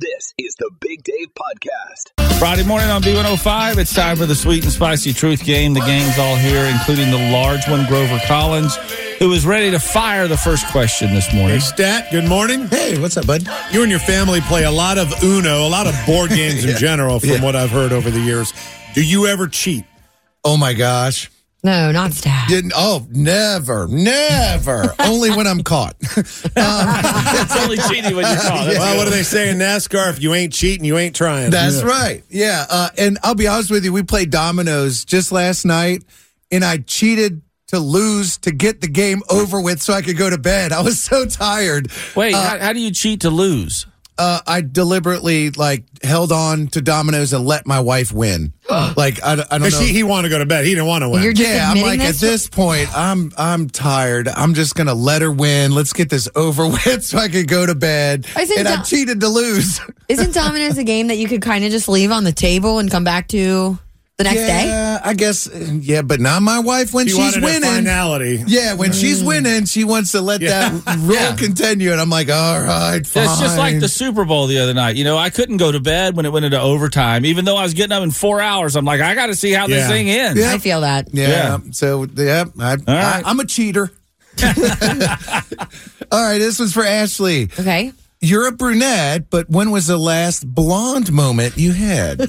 This is the Big Dave Podcast. Friday morning on B105, it's time for the sweet and spicy truth game. The gang's all here, including the large one, Grover Collins, who is ready to fire the first question this morning. Hey, Stat, good morning. Hey, what's up, bud? You and your family play a lot of Uno, a lot of board games in general, from Yeah. what I've heard over the years. Do you ever cheat? Oh my gosh. No, not stat. Didn't oh never, never. Only when I'm caught. it's only cheating when you're caught. That's Well, what do they say in NASCAR? If you ain't cheating, you ain't trying. That's right. Yeah. Uh, and I'll be honest with you, we played dominoes just last night, and I cheated to lose to get the game over with so I could go to bed. I was so tired. Wait, how, how do you cheat to lose? Uh, I deliberately like held on to dominoes and let my wife win. like I, I don't know. Because he, he wanted to go to bed. He didn't want to win. You're just yeah, I'm like this? at this point, I'm I'm tired. I'm just gonna let her win. Let's get this over with so I can go to bed. Isn't and I cheated to lose. Isn't Domino's a game that you could kind of just leave on the table and come back to the next day? yeah, I guess. Yeah, but not my wife when He she's winning. finality. Yeah, when mm. she's winning, she wants to let Yeah. that roll Yeah. continue, and I'm like, all right, fine. It's just like the Super Bowl the other night. You know, I couldn't go to bed when it went into overtime, even though I was getting up in four hours. I'm like, I got to see how this thing ends. Yeah. I feel that. Yeah. Yeah. So yeah, I, right. I, I'm a cheater. all right, this was for Ashley. Okay. You're a brunette, but when was the last blonde moment you had?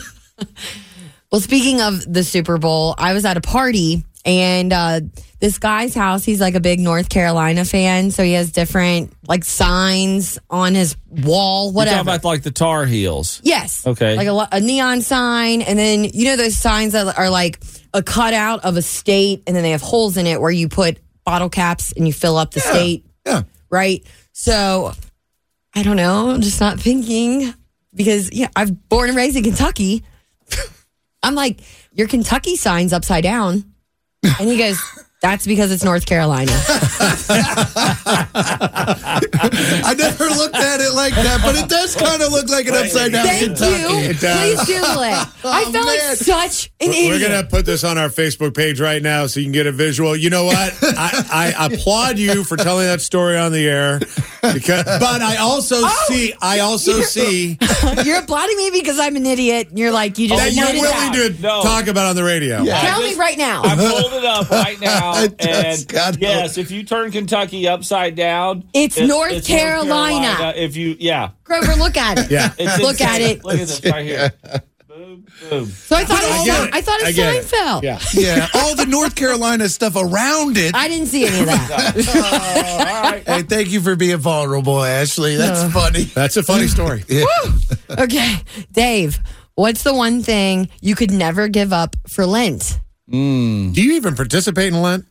Well, speaking of the Super Bowl, I was at a party and uh, this guy's house, he's like a big North Carolina fan. So he has different like signs on his wall, You're talking whatever. about like the Tar Heels. Yes. Okay. Like a, a neon sign. And then, you know, those signs that are like a cutout of a state and then they have holes in it where you put bottle caps and you fill up the state. Yeah. Right. So I don't know. I'm just not thinking because, yeah, I've born and raised in Kentucky. I'm like, your Kentucky sign's upside down. And he goes, that's because it's North Carolina. I never looked at it like that, but it does kind of look like an upside down Thank Kentucky. you. It does. Please Google it. Oh, I Oh, felt like such an idiot. We're going to put this on our Facebook page right now so you can get a visual. You know what? I, I applaud you for telling that story on the air. Because, but I also Oh! see, I also see You're applauding me because I'm an idiot. You're like, you just that you're willing that. to No. talk about on the radio. Yeah. Tell I me right now. I pulled it up right now, It does, and God yes, if you turn Kentucky upside down, It's North Carolina. If you, yeah, Grover, look at it. Yeah. It's Look at it. Look at this right here. boom, boom. So I thought it was, get it. I thought I it get it. Seinfeld. Yeah. Yeah, all the North Carolina stuff around it. I didn't see any of that. Oh, all right. Hey, thank you for being vulnerable, Ashley. That's funny. That's a funny story. okay. Dave, what's the one thing you could never give up for Lent? Mm. Do you even participate in Lent?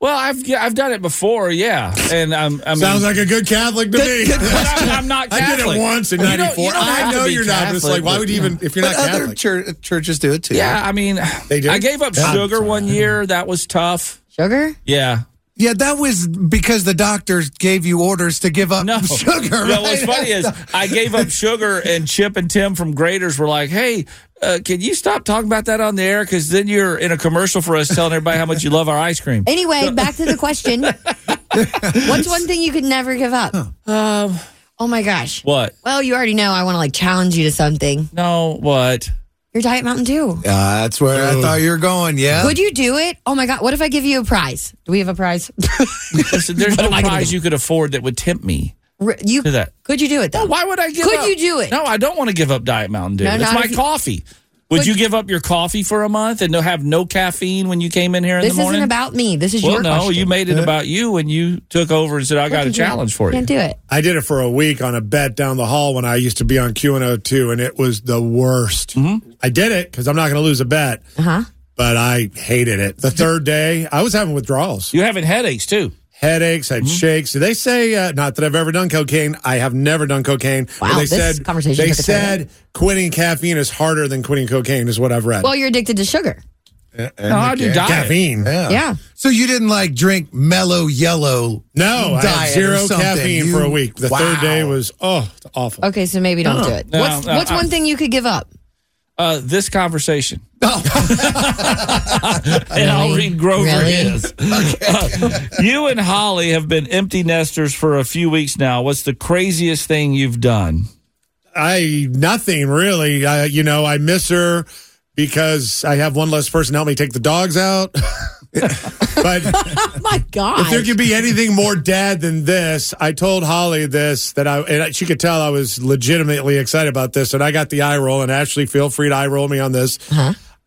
Well, I've I've done it before, yeah, and I'm. I mean, Sounds like a good Catholic to me. but I'm, I'm not I did it once in You don't- you '94. I know you're not. It's like, why would you even if you're But not other Catholic? chur- churches do it too. Yeah, I mean, They do? I gave up God, sugar one year. That was tough. Sugar? Yeah. Yeah, that was because the doctors gave you orders to give up No sugar. No, what's funny is I gave up sugar, and Chip and Tim from Graeter's were like, "Hey, uh, can you stop talking about that on the air? Because then you're in a commercial for us telling everybody how much you love our ice cream." Anyway, back to the question. What's one thing you could never give up? Um, Oh my gosh. what? Well, you already know I want to like challenge you to something. No, what? Your Diet Mountain Dew. Yeah, that's where I thought you were going. Yeah. Would you do it? Oh my God. What if I give you a prize? Do we have a prize? Listen, there's no am I gonna prize you could afford that would tempt me R- you to that. could you do it though? Why would I give up? Could up? you do it? No, I don't want to give up Diet Mountain Dew. No, it's not my if you- coffee. Would Could- you give up your coffee for a month and no- have no caffeine when you came in here in This the morning? isn't about me. This is well, your no, question. you made it about you when you took over and said, "I got a Can't challenge for you." Can't do it. I did it for a week on a bet down the hall when I used to be on Q102, and it was the worst. I did it because I'm not going to lose a bet, Uh huh. but I hated it. The third day, I was having withdrawals, You having headaches too. Headaches, I had shakes. Do they say, uh, not that I've ever done cocaine. I have never done cocaine. but Wow, they this said, conversation they took turn. said quitting caffeine is harder than quitting cocaine, is what I've read. Well, you're addicted to sugar. No, I do diet. caffeine. Yeah. Yeah. So you didn't like drink Mello Yello? No, I had zero something. caffeine You- for a week. The third day was, oh, awful. Okay, so maybe don't do it. No, what's no, what's I- one thing you could give up? Uh, this conversation. Oh. and I'll read Grover Really? is. Uh, you and Holly have been empty nesters for a few weeks now. What's the craziest thing you've done? I nothing really. I, you know, I miss her because I have one less person help me take the dogs out. but Oh my God. if there could be anything more dad than this, I told Holly this that I and she could tell I was legitimately excited about this, and I got the eye roll. And Ashley, feel free to eye roll me on this.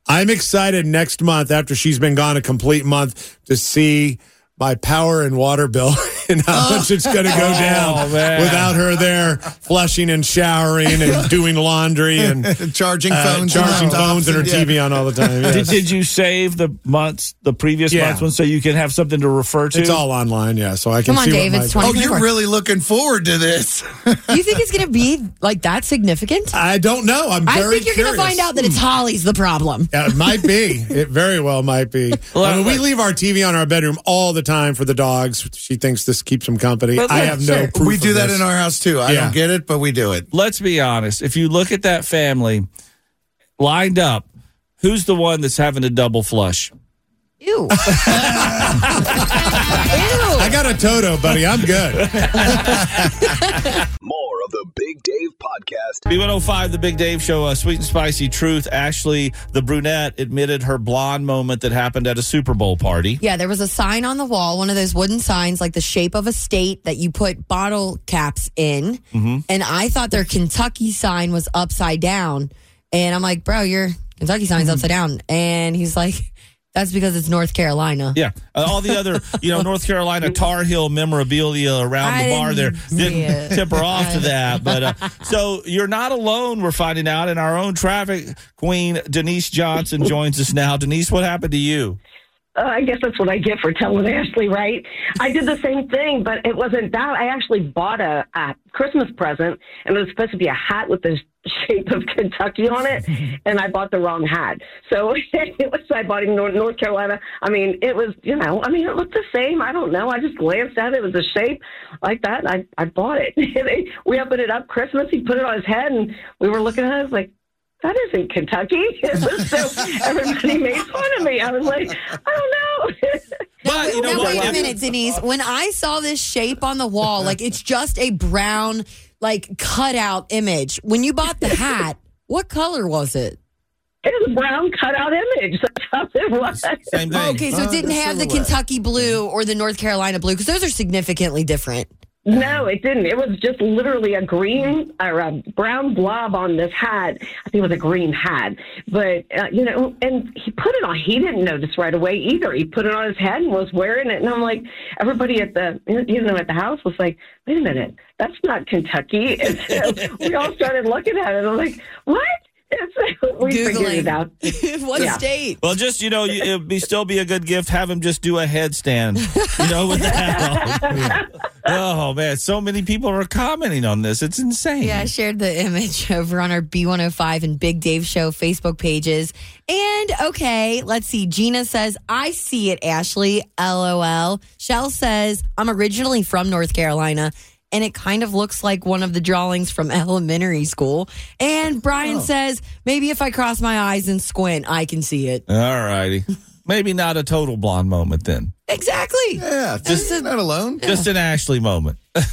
I'm excited next month after she's been gone a complete month to see my power and water bill and how much it's going to go down man. without her there flushing and showering and doing laundry and charging uh, phones, charging and phones and her yeah. TV on all the time. Did, yes. did you save the months, the previous Yeah. months one, so you can have something to refer to? It's all online, yeah. So I can Come on, see Dave, what it's my, 20 Oh, you're really looking forward to this. Do you think it's going to be like that significant? I don't know. I'm I very think you're going to find out that it's Holly's the problem. Yeah, it might be. It very well might be. I mean, we leave our TV on our bedroom all the time for the dogs. She thinks this keeps them company. But I look, have no sure. proof we do of that this. in our house too. I Yeah. don't get it, but we do it. Let's be honest. If you look at that family lined up, who's the one that's having a double flush? Ew. Ew. I got a Toto, buddy. I'm good. More of the Big Dave Podcast. B105, the Big Dave Show, uh, Sweet and Spicy Truth. Ashley, the brunette, admitted her blonde moment that happened at a Super Bowl party. Yeah, there was a sign on the wall, one of those wooden signs, like the shape of a state that you put bottle caps in. Mm-hmm. And I thought their Kentucky sign was upside down. And I'm like, bro, your Kentucky sign's upside down. And he's like, that's because it's North Carolina. Yeah. Uh, all the other, you know, North Carolina Tar Heel memorabilia around I the bar there didn't see didn't it. tip her off to that. But uh, so you're not alone, we're finding out. And our own traffic queen, Denise Johnson, joins us now. Denise, what happened to you? Uh, I guess that's what I get for telling Ashley, right? I did the same thing, but it wasn't that. I actually bought a, a Christmas present, and it was supposed to be a hat with the shape of Kentucky on it, and I bought the wrong hat. So it was I bought in North, North Carolina. I mean, it was you know, I mean, it looked the same. I don't know. I just glanced at it. It was a shape like that. And I I bought it. we opened it up Christmas. He put it on his head, and we were looking at it. I was like. That isn't Kentucky. So everybody made fun of me. I was like, I don't know. But you know now, what? wait a minute, Denise. When I saw this shape on the wall, like it's just a brown, like cutout image. When you bought the hat, what color was it? It was a brown cutout image. That's how it was. Same thing. Okay, so it didn't have the Kentucky blue or the North Carolina blue because those are significantly different. No, it didn't. It was just literally a green or a brown blob on this hat. I think it was a green hat. But, uh, you know, and he put it on. He didn't notice right away either. He put it on his head and was wearing it. And I'm like, everybody at the, you know, at the house was like, wait a minute, that's not Kentucky. And so we all started looking at it. I'm like, what? And so we figured it out. what Yeah. state? Well, just you know, it'd be still be a good gift. Have him just do a headstand, you know, with the hat. Oh man, so many people are commenting on this. It's insane. Yeah, I shared the image over on our B105 and Big Dave Show Facebook pages. And okay, let's see. Gina says, I see it, Ashley. LOL. Shell says, I'm originally from North Carolina. And it kind of looks like one of the drawings from elementary school. And Brian oh. says, maybe if I cross my eyes and squint, I can see it. All righty. Maybe not a total blonde moment then. Exactly. Yeah, just not alone. Just an Ashley moment. All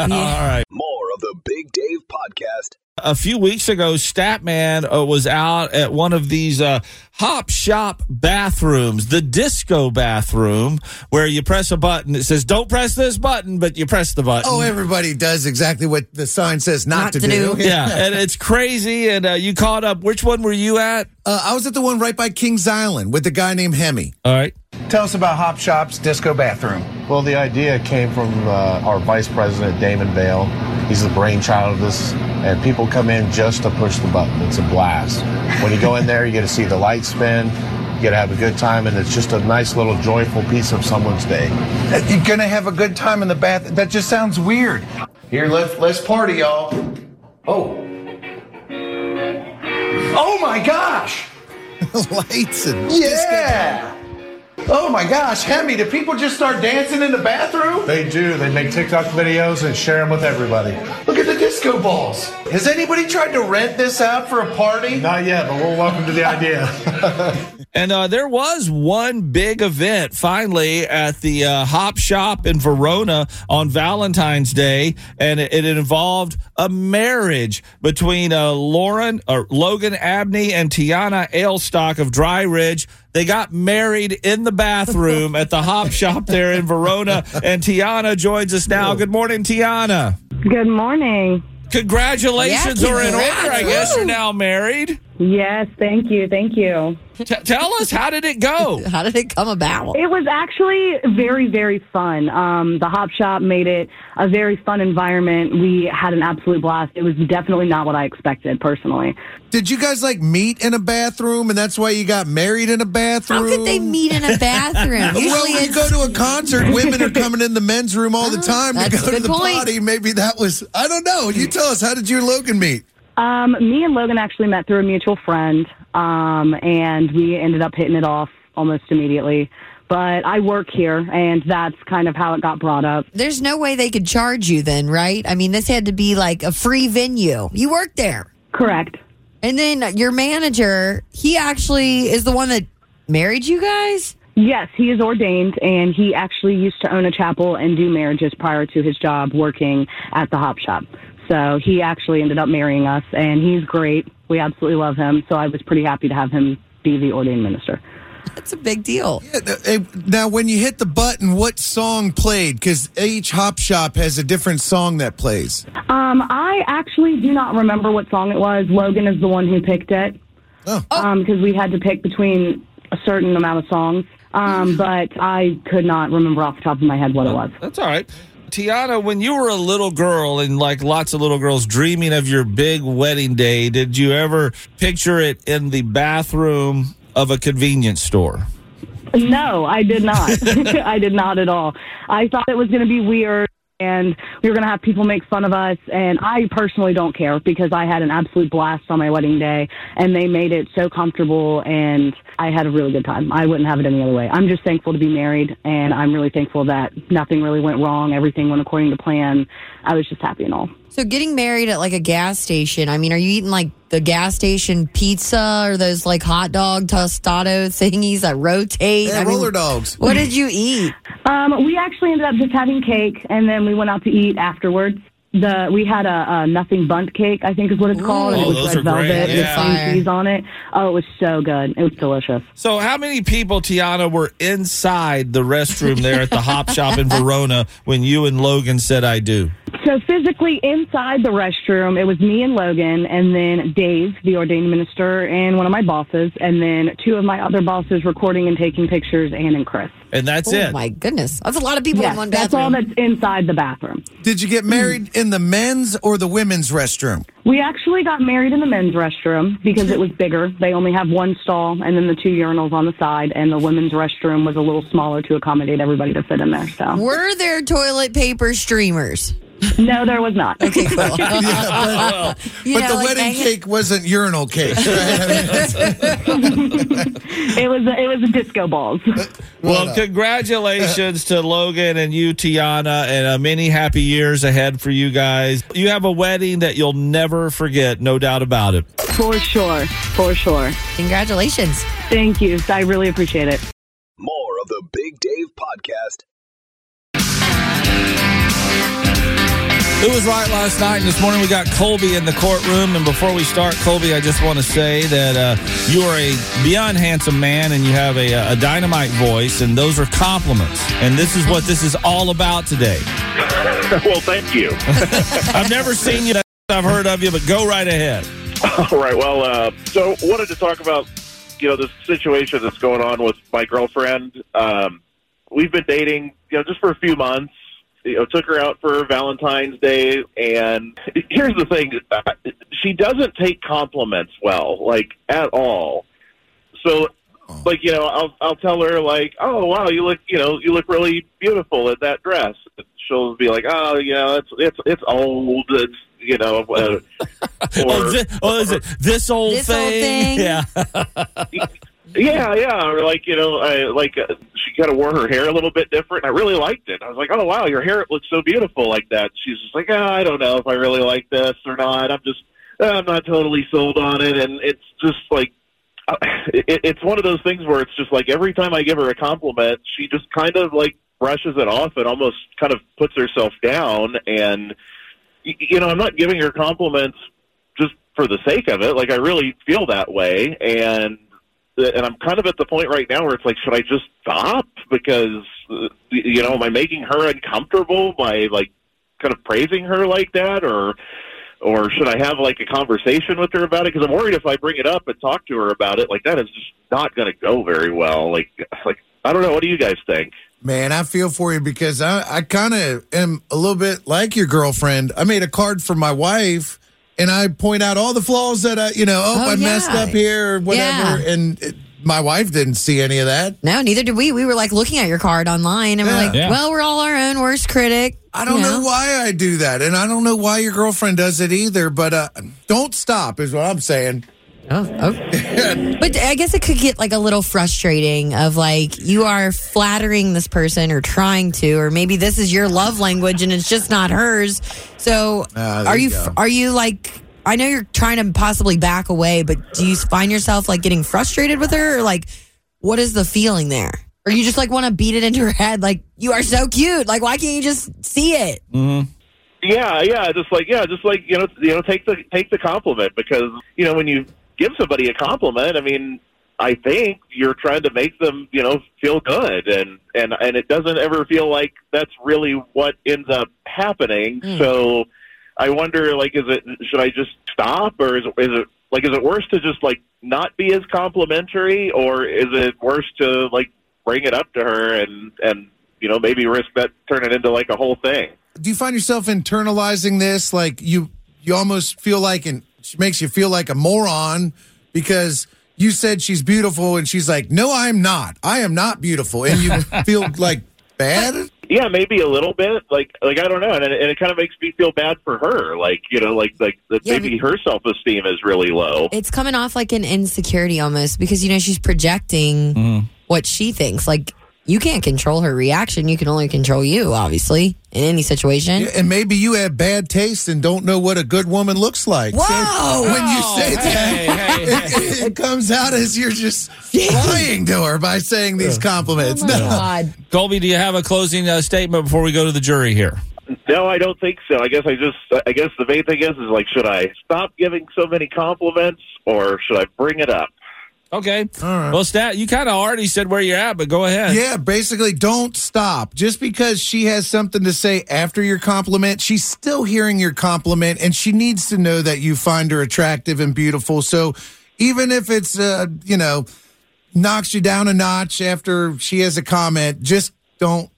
right. More of the Big Dave Podcast. A few weeks ago, Statman uh, was out at one of these uh, hop shop bathrooms, the disco bathroom, where you press a button. It says, don't press this button, but you press the button. Oh, everybody does exactly what the sign says not, Not to, to do. do. yeah, and it's crazy. And uh, you caught up. Which one were you at? Uh, I was at the one right by Kings Island with the guy named Hemi. All right. Tell us about Hop Shop's disco bathroom. Well, the idea came from uh, our vice president, Damon Bale. He's the brainchild of this, and people come in just to push the button. It's a blast. When you go in there, you get to see the lights spin, you get to have a good time, and it's just a nice little joyful piece of someone's day. You're gonna have a good time in the bath. That just sounds weird. Here, let's let's party, y'all. Oh. Oh my gosh! Lights and Yeah! Oh my gosh, Hemi, do people just start dancing in the bathroom? They do. They make TikTok videos and share them with everybody. Look at the disco disco balls. Has anybody tried to rent this out for a party? Not yet, but we're welcome to the idea. And uh, there was one big event finally at the uh, Hop Shop in Verona on Valentine's Day, and it, it involved a marriage between uh, Lauren or Logan Abney and Tiana Ailstock of Dry Ridge. They got married in the bathroom at the Hop Shop there in Verona, and Tiana joins us now. Good morning, Tiana. Good morning. Congratulations Yeah, are in order. I guess you're now married. Yes, thank you, thank you. T- tell us, how did it go? How did it come about? It was actually very, very fun. Um, the Hop Shop made it a very fun environment. We had an absolute blast. It was definitely not what I expected, personally. Did you guys like meet in a bathroom and that's why you got married in a bathroom? How could they meet in a bathroom? Usually well, when you go to a concert, women are coming in the men's room all the time to go to the point. party. Maybe that was, I don't know. You tell us, how did you and Logan meet? Um, me and Logan actually met through a mutual friend, um, and we ended up hitting it off almost immediately. But I work here, and that's kind of how it got brought up. there's no way they could charge you then, right? I mean, this had to be like a free venue. You work there. Correct. And then your manager, he actually is the one that married you guys? Yes, he is ordained, and he actually used to own a chapel and do marriages prior to his job working at the Hop Shop. So he actually ended up marrying us, and he's great. We absolutely love him. So I was pretty happy to have him be the ordained minister. That's a big deal. Uh, Now, when you hit the button, what song played? Because each hop shop has a different song that plays. Um, I actually do not remember what song it was. Logan is the one who picked it. Oh. because we had to pick between a certain amount of songs. Um, but I could not remember off the top of my head what it was. That's all right. Tiana, when you were a little girl and like lots of little girls dreaming of your big wedding day, did you ever picture it in the bathroom of a convenience store? No, I did not. I did not at all. I thought it was going to be weird and we were going to have people make fun of us. And I personally don't care because I had an absolute blast on my wedding day and they made it so comfortable and I had a really good time. I wouldn't have it any other way. I'm just thankful to be married and I'm really thankful that nothing really went wrong. Everything went according to plan. I was just happy and all. So getting married at like a gas station, I mean, are you eating like the gas station pizza or those like hot dog tostado thingies that rotate? Yeah, I mean, roller dogs. What did you eat? Um, we actually ended up just having cake, and then we went out to eat afterwards. The we had a, a Nothing Bundt cake, I think is what it's called, and Oh, it was those red are great, velvet with yeah. cream cheese on it. Oh, it was so good. It was delicious. So, how many people, Tiana, were inside the restroom there at the Hop Shop in Verona when you and Logan said "I do"? So physically inside the restroom, it was me and Logan, and then Dave, the ordained minister, and one of my bosses, and then two of my other bosses recording and taking pictures, Ann and Chris. And that's oh it. my goodness, that's a lot of people Yes, in one that's all that's inside the bathroom. Did you get married in the men's or the women's restroom? We actually got married in the men's restroom because it was bigger. They only have one stall and then the two urinals on the side, and the women's restroom was a little smaller to accommodate everybody to fit in there. So Were there toilet paper streamers? No, there was not. Okay, cool. Yeah, but You but know, the like wedding hanging- cake wasn't urinal cake. Right? I mean, that's- It was it was a disco balls. Well, congratulations to Logan and you, Tiana, and uh, many happy years ahead for you guys. You have a wedding that you'll never forget, no doubt about it. For sure. For sure. Congratulations. Thank you. I really appreciate it. More of the Big Dave Podcast. It was right last night, and this morning we got Colby in the courtroom. And before we start, Colby, I just want to say that uh, you are a beyond handsome man, and you have a, a dynamite voice, and those are compliments. And this is what this is all about today. well, thank you. I've never seen you. I've heard of you, but go right ahead. All right. Well, uh, so wanted to talk about you know the situation that's going on with my girlfriend. Um, we've been dating, you know, just for a few months. You know, took her out for Valentine's Day, and here's the thing: uh, she doesn't take compliments well, like at all. So, like you know, I'll I'll tell her like, "Oh wow, you look you know you look really beautiful in that dress." She'll be like, "Oh, you know, it's it's it's old. It's you know." Uh, oh, or- thi- oh, is it this old This old thing? thing? Yeah. Yeah, yeah, or like you know, I like uh, she kind of wore her hair a little bit different. I really liked it. I was like, oh wow, your hair looks so beautiful like that. She's just like, oh, I don't know if I really like this or not. I'm just, I'm not totally sold on it. And it's just like, uh, it, it's one of those things where it's just like every time I give her a compliment, she just kind of like brushes it off and almost kind of puts herself down. And you know, I'm not giving her compliments just for the sake of it. Like I really feel that way, and and I'm kind of at the point right now where it's like, should I just stop? Because uh, you know, am I making her uncomfortable by like kind of praising her like that, or or should I have like a conversation with her about it? Because I'm worried if I bring it up and talk to her about it, like that is just not going to go very well. Like, like I don't know. What do you guys think? Man, I feel for you because I, I kind of am a little bit like your girlfriend. I made a card for my wife and I point out all the flaws that I, you know, oh, Oh, I messed up here or whatever. Yeah. And it, my wife didn't see any of that. No, neither did we. We were like looking at your card online and we're like, Yeah. well, we're all our own worst critic. I don't you know. why I do that. And I don't know why your girlfriend does it either. But uh, don't stop, is what I'm saying. Oh, oh. but I guess it could get like a little frustrating of like you are flattering this person or trying to, or maybe this is your love language and it's just not hers. So ah, there are you you, go. are you like, I know you're trying to possibly back away, but do you find yourself like getting frustrated with her or like, what is the feeling there? Or you just like want to beat it into her head? Like, you are so cute. Like, why can't you just see it? Mm-hmm. Yeah, yeah, just like yeah, just like you know, you know, take the take the compliment because you know when you give somebody a compliment, I mean, I think you're trying to make them you know feel good, and and and it doesn't ever feel like that's really what ends up happening. Hmm. So I wonder, like, is it should I just stop, or is it, is it like is it worse to just like not be as complimentary, or is it worse to like bring it up to her and and you know maybe risk that turning into like a whole thing? Do you find yourself internalizing this? Like you, you almost feel like, and she makes you feel like a moron because you said she's beautiful, and she's like, "No, I'm not. I am not beautiful," and you feel like bad. Yeah, maybe a little bit. Like, like I don't know, and it, and it kind of makes me feel bad for her. Like, you know, like like that Yeah, maybe her self esteem is really low. It's coming off like an insecurity almost because you know she's projecting mm-hmm. what she thinks. Like you can't control her reaction. You can only control you, obviously, in any situation. And maybe you have bad taste and don't know what a good woman looks like. So Whoa! when you say that, hey, hey, hey. it, it comes out as you're just lying to her by saying these compliments. Oh my No. God. Colby, do you have a closing uh, statement before we go to the jury here? No, I don't think so. I guess I just, I guess the main thing is, is like, should I stop giving so many compliments, or should I bring it up? Okay. Well, Stat, you kind of already said where you're at, but go ahead. Yeah, basically, don't stop. Just because she has something to say after your compliment, she's still hearing your compliment, and she needs to know that you find her attractive and beautiful. So, even if it's, uh, you know, knocks you down a notch after she has a comment, just don't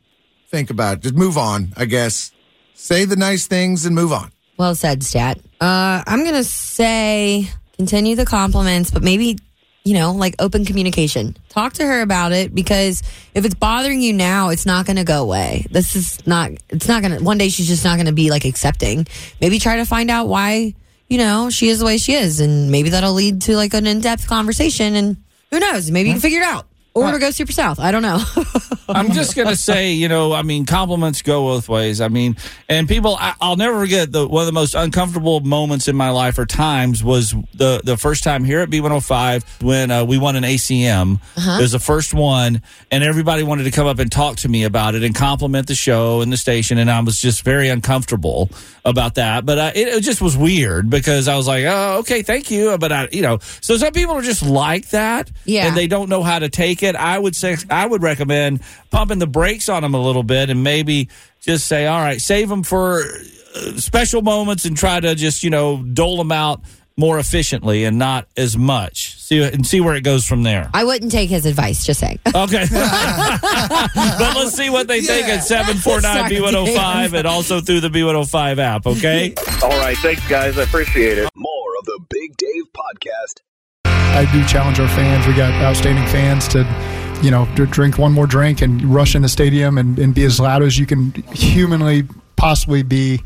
think about it. Just move on, I guess. Say the nice things and move on. Well said, Stat. Uh, I'm gonna say continue the compliments, but maybe you know, like open communication. Talk to her about it because if it's bothering you now, it's not going to go away. This is not. It's not going to. One day she's just not going to be like accepting. Maybe try to find out why you know she is the way she is, and maybe that'll lead to like an in depth conversation. And who knows? Maybe you can figure it out. Or it'll go super south. I don't know. I'm just gonna say, you know, I mean, compliments go both ways. I mean, and people, I, I'll never forget the one of the most uncomfortable moments in my life or times was the the first time here at B105 when uh, we won an ACM. It was the first one, and everybody wanted to come up and talk to me about it and compliment the show and the station, and I was just very uncomfortable about that. But uh, it, it just was weird because I was like, oh, okay, thank you, but I, you know, so some people are just like that, Yeah. and they don't know how to take it. I would say I would recommend pumping the brakes on them a little bit and maybe just say, all right, save them for uh, special moments and try to just you know dole them out more efficiently and not as much. See and see where it goes from there. I wouldn't take his advice. Just saying. Okay, but let's see what they think at seven four nine B one hundred five and also through the B one hundred five app. Okay. All right, thanks, guys. I appreciate it. More of the Big Dave Podcast. I do challenge our fans. We got outstanding fans to, you know, to drink one more drink and rush in the stadium and, and be as loud as you can humanly possibly be.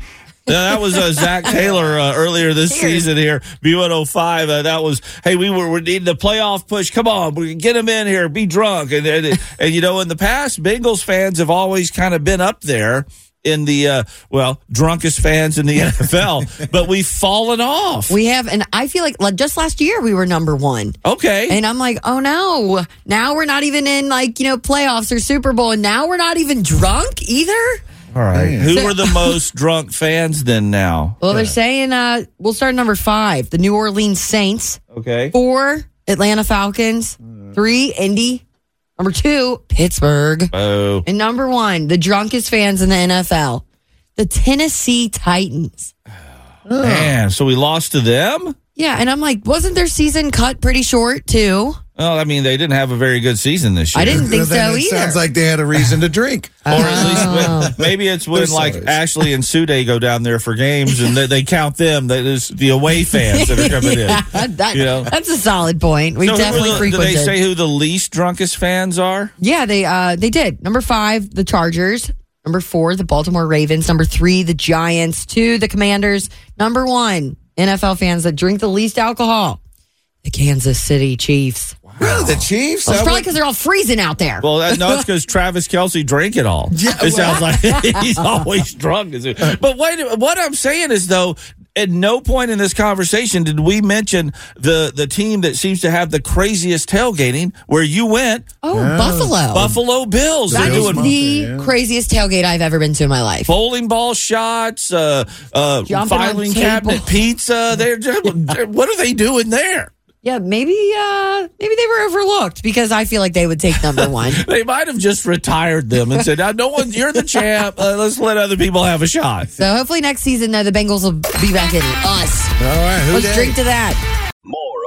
Yeah, that was uh, Zac Taylor uh, earlier this season here, B105. Uh, that was, hey, we were we needing the playoff push. Come on, we get them in here, be drunk. And, and, and, you know, in the past, Bengals fans have always kind of been up there in the, uh, well, drunkest fans in the NFL, but we've fallen off. We have, and I feel like like, just last year we were number one. Okay. And I'm like, oh no, now we're not even in like, you know, playoffs or Super Bowl, and now we're not even drunk either. All right. Who were the most drunk fans then now? Well, they're saying uh, we'll start number five, the New Orleans Saints. Okay. Four, Atlanta Falcons. Three, Indy. Number two, Pittsburgh. Oh. And number one, the drunkest fans in the NFL, the Tennessee Titans. Man, so we lost to them? Yeah, and I'm like, wasn't their season cut pretty short too? Well, I mean, they didn't have a very good season this year. I didn't think Well, so it either. Sounds like they had a reason to drink. Or at least Oh. when, maybe it's when They're like sorry. Ashley and Sude go down there for games and they, they count them. That is the away fans that are coming in. That- You know? That's a solid point. We So who definitely are the- do frequented. they say who the least drunkest fans are? Yeah, they uh they did. Number five, the Chargers. Number four, the Baltimore Ravens. Number three, the Giants. Two, the Commanders. Number one, NFL fans that drink the least alcohol, the Kansas City Chiefs. Really, the Chiefs? Well, it's probably because they're all freezing out there. Well, that, no, it's because Travis Kelce drank it all. Yeah, it sounds like he's always drunk. Is it? But wait, what I'm saying is though, at no point in this conversation did we mention the the team that seems to have the craziest tailgating where you went, oh, Buffalo. Buffalo Bills. That They're is doing the craziest tailgate I've ever been to in my life. bowling ball shots, uh, uh, Jumping on filing cabinet pizza. They're just, what are they doing there? Yeah, maybe uh maybe they were overlooked because I feel like they would take number one. They might have just retired them and said, "No one, you're the champ. Uh, let's let other people have a shot." so hopefully next season uh, the Bengals will be back in us. All right, who Let's dat? drink to that.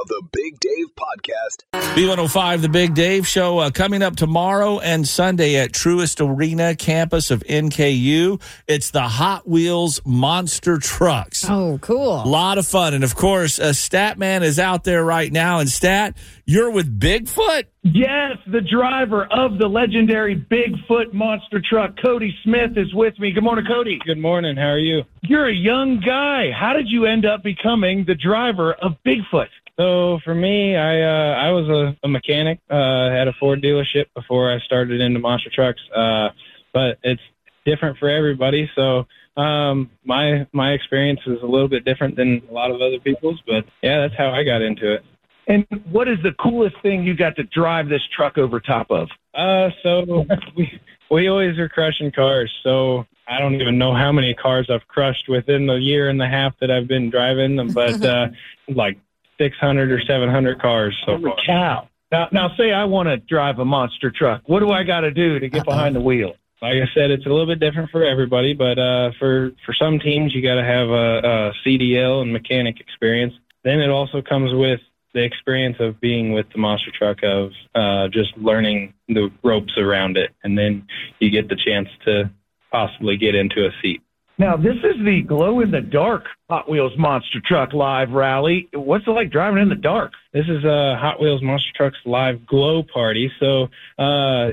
More of the Big Dave Podcast. B105, the Big Dave Show, uh, coming up tomorrow and Sunday at Truist Arena, campus of NKU. It's the Hot Wheels Monster Trucks. Oh, cool. A cool. lot of fun. And of course, uh, Statman is out there right now. And Stat, you're with Bigfoot? Yes, the driver of the legendary Bigfoot monster truck, Cody Smith, is with me. Good morning, Cody. Good morning. How are you? You're a young guy. How did you end up becoming the driver of Bigfoot? So for me, I uh, I was a, a mechanic. Uh, had a Ford dealership before I started into monster trucks. Uh, but it's different for everybody. So um, my my experience is a little bit different than a lot of other people's. But yeah, that's how I got into it. And what is the coolest thing you got to drive this truck over top of? Uh, so we we always are crushing cars. So I don't even know how many cars I've crushed within the year and a half that I've been driving them, but uh, like 600 or 700 cars so Holy far. cow. Now, now say I want to drive a monster truck. What do I got to do to get behind the wheel? Like I said, it's a little bit different for everybody, but uh, for for some teams, you got to have a, a CDL and mechanic experience. Then it also comes with the experience of being with the monster truck of uh, just learning the ropes around it, and then you get the chance to possibly get into a seat. Now, this is the glow in the dark Hot Wheels monster truck live rally. What's it like driving in the dark? This is a Hot Wheels Monster Trucks live glow party. So, uh,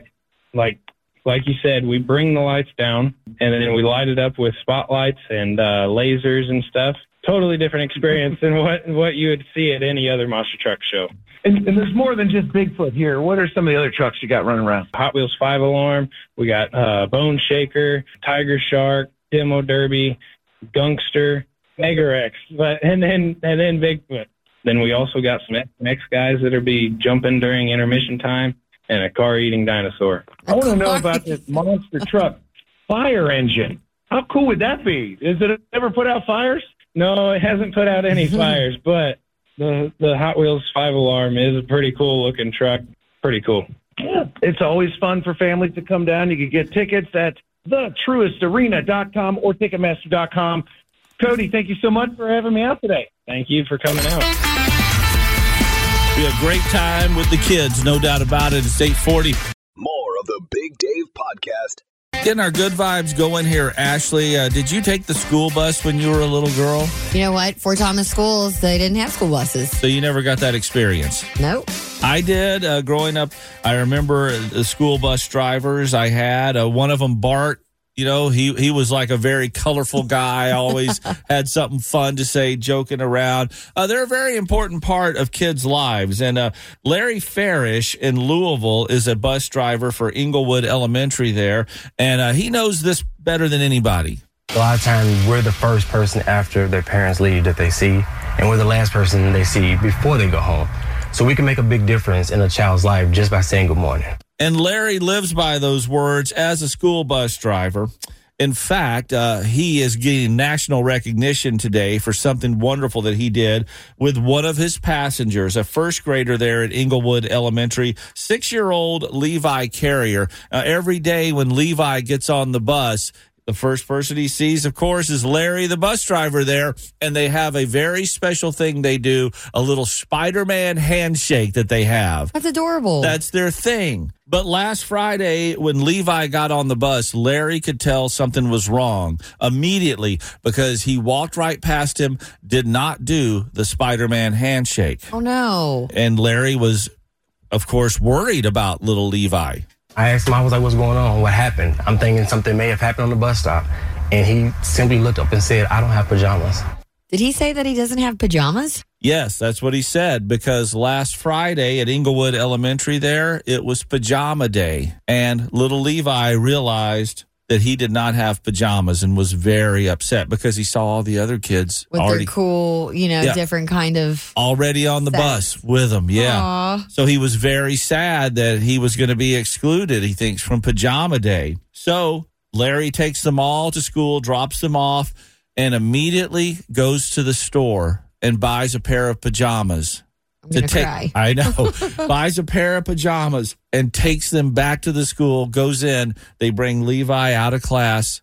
like like you said, we bring the lights down and then we light it up with spotlights and uh, lasers and stuff. Totally different experience than what what you would see at any other monster truck show. And, and there's more than just Bigfoot here. What are some of the other trucks you got running around? Hot Wheels Five Alarm. We got uh, Bone Shaker, Tiger Shark, Demo Derby, Gunkster, Mega Rex, but and then and then Bigfoot. Then we also got some X guys that'll be jumping during intermission time, and a car eating dinosaur. I want to know about this monster truck fire engine. How cool would that be? Is it ever put out fires? No, it hasn't put out any fires, but the the Hot Wheels Five Alarm is a pretty cool looking truck. Pretty cool. Yeah. It's always fun for families to come down. You can get tickets at thetruistarena.com or ticketmaster.com. Cody, thank you so much for having me out today. Thank you for coming out. Be a great time with the kids, no doubt about it. It's 840. More of the Big Dave Podcast. Getting our good vibes going here, Ashley. Uh, did you take the school bus when you were a little girl? You know what? Fort Thomas schools, they didn't have school buses. So you never got that experience? Nope. I did. Uh, growing up, I remember the school bus drivers I had. Uh, one of them, Bart, You know, he he was like a very colorful guy. Always had something fun to say, joking around. Uh, they're a very important part of kids' lives. And uh, Larry Farish in Louisville is a bus driver for Inglewood Elementary there, and uh, he knows this better than anybody. A lot of times, we're the first person after their parents leave that they see, and we're the last person they see before they go home. So we can make a big difference in a child's life just by saying good morning. And Larry lives by those words as a school bus driver. In fact, uh, he is getting national recognition today for something wonderful that he did with one of his passengers, a first grader there at Inglewood Elementary, six year old Levi Carrier. Uh, every day when Levi gets on the bus, the first person he sees, of course, is Larry, the bus driver there. And they have a very special thing they do a little Spider Man handshake that they have. That's adorable. That's their thing. But last Friday, when Levi got on the bus, Larry could tell something was wrong immediately because he walked right past him, did not do the Spider Man handshake. oh no. And Larry was, of course, worried about little Levi. I asked him, I was like, what's going on? What happened? I'm thinking something may have happened on the bus stop. And he simply looked up and said, I don't have pajamas. Did he say that he doesn't have pajamas? Yes, that's what he said because last Friday at Inglewood Elementary there, it was pajama day. And little Levi realized that he did not have pajamas and was very upset because he saw all the other kids With already their cool, you know, Yeah. different kind of. already on the bus with him. Yeah. Aw. So he was very sad that he was going to be excluded, he thinks, from pajama day. So Larry takes them all to school, drops them off, and immediately goes to the store and buys a pair of pajamas. I'm gonna cry. I know. buys a pair of pajamas and takes them back to the school, goes in. They bring Levi out of class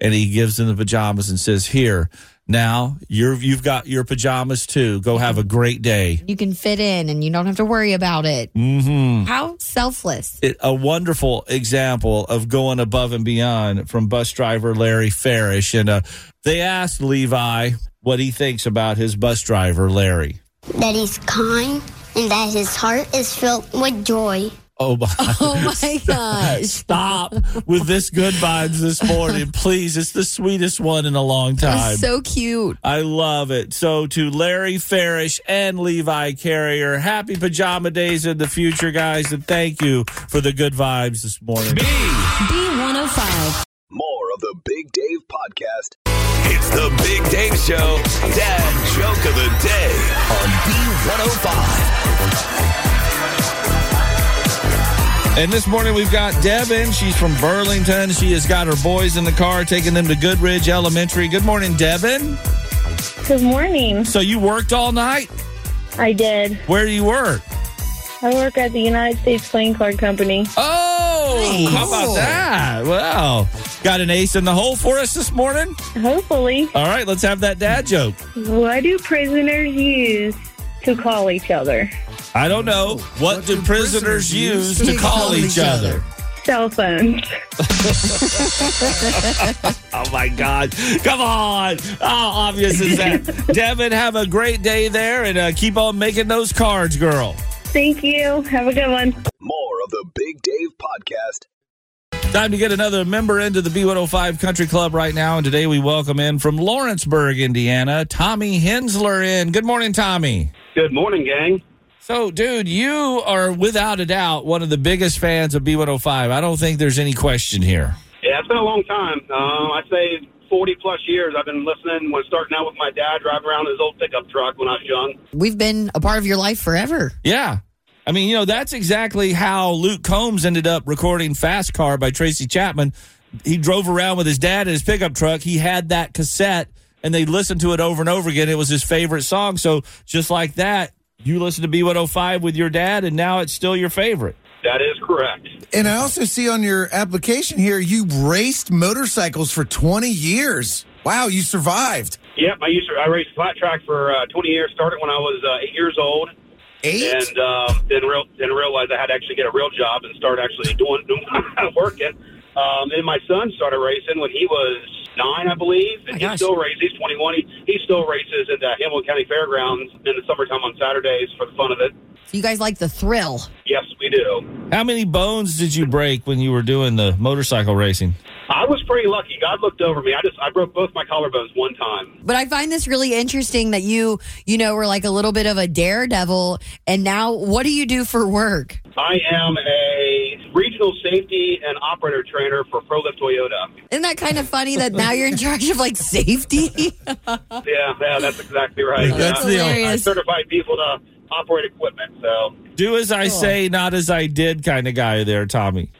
and he gives them the pajamas and says, Here, now you're, you've got your pajamas too. Go have a great day. You can fit in and you don't have to worry about it. Mm-hmm. How selfless. It, a wonderful example of going above and beyond from bus driver Larry Farish. And uh, they asked Levi what he thinks about his bus driver, Larry. That he's kind and that his heart is filled with joy. Oh my, Oh my gosh. Stop with this good vibes this morning, please. It's the sweetest one in a long time. So cute. I love it. So to Larry Farish and Levi Carrier, happy pajama days in the future, guys, and thank you for the good vibes this morning. B105. More of the Big Dave podcast. It's the Big Dave Show. Dad joke of the day on B105. And this morning we've got Devin. She's from Burlington. She has got her boys in the car, taking them to Goodridge Elementary. Good morning, Devin. Good morning. So you worked all night? I did. Where do you work? I work at the United States Playing Card Company. Oh, how about that? Wow. Got an ace in the hole for us this morning? Hopefully. All right, let's have that dad joke. What do prisoners use to call each other? I don't know. What, do prisoners use to call each other? Cell phones. Oh my God. Come on. How obvious is that? Devin, have a great day there and uh, keep on making those cards, girl. Thank you. Have a good one. More of the Big Dave podcast. Time to get another member into the B105 Country Club right now. And today we welcome in from Lawrenceburg, Indiana, Tommy Hensler in. Good morning, Tommy. Good morning, gang. So, dude, you are without a doubt one of the biggest fans of B105. I don't think there's any question here. Yeah, it's been a long time. Um, I'd say 40 plus years. I've been listening when starting out with my dad, driving around his old pickup truck when I was young. We've been a part of your life forever. Yeah. I mean, you know, that's exactly how Luke Combs ended up recording Fast Car by Tracy Chapman. He drove around with his dad in his pickup truck. He had that cassette and they listened to it over and over again. It was his favorite song. So just like that, you listen to B105 with your dad and now it's still your favorite. That is correct. And I also see on your application here you raced motorcycles for 20 years. Wow, you survived. Yep, I used to. I raced flat track for uh, 20 years. Started when I was uh, eight years old. Eight. And uh, then real then realized I had to actually get a real job and start actually doing, doing working. Um, and my son started racing when he was nine, I believe, and he still races. He's 21. He, he still races at the Hamilton County Fairgrounds in the summertime on Saturdays for the fun of it. So you guys like the thrill. Yes, we do. How many bones did you break when you were doing the motorcycle racing? I was pretty lucky. God looked over me. I just I broke both my collarbones one time. But I find this really interesting that you, you know, were like a little bit of a daredevil. And now what do you do for work? I am a regional safety and operator trainer for ProLift Toyota. Isn't that kind of funny that now you're in charge of like safety? Yeah, yeah, that's exactly right. That's Uh, the- I certified people to operate equipment. So Do as I say, not as I did kind of guy there, Tommy.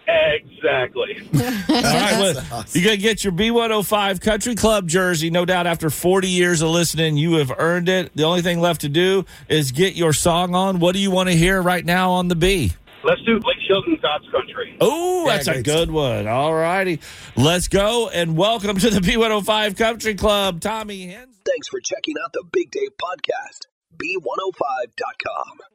Exactly. All right, well, you got to get your B105 Country Club jersey. No doubt after 40 years of listening, you have earned it. The only thing left to do is get your song on. What do you want to hear right now on the B? Let's do Blake Shelton, God's Country. Oh, that's a good one. All righty. Let's go and welcome to the B105 Country Club, Tommy Hens. Thanks for checking out the Big Dave Podcast. B105.com.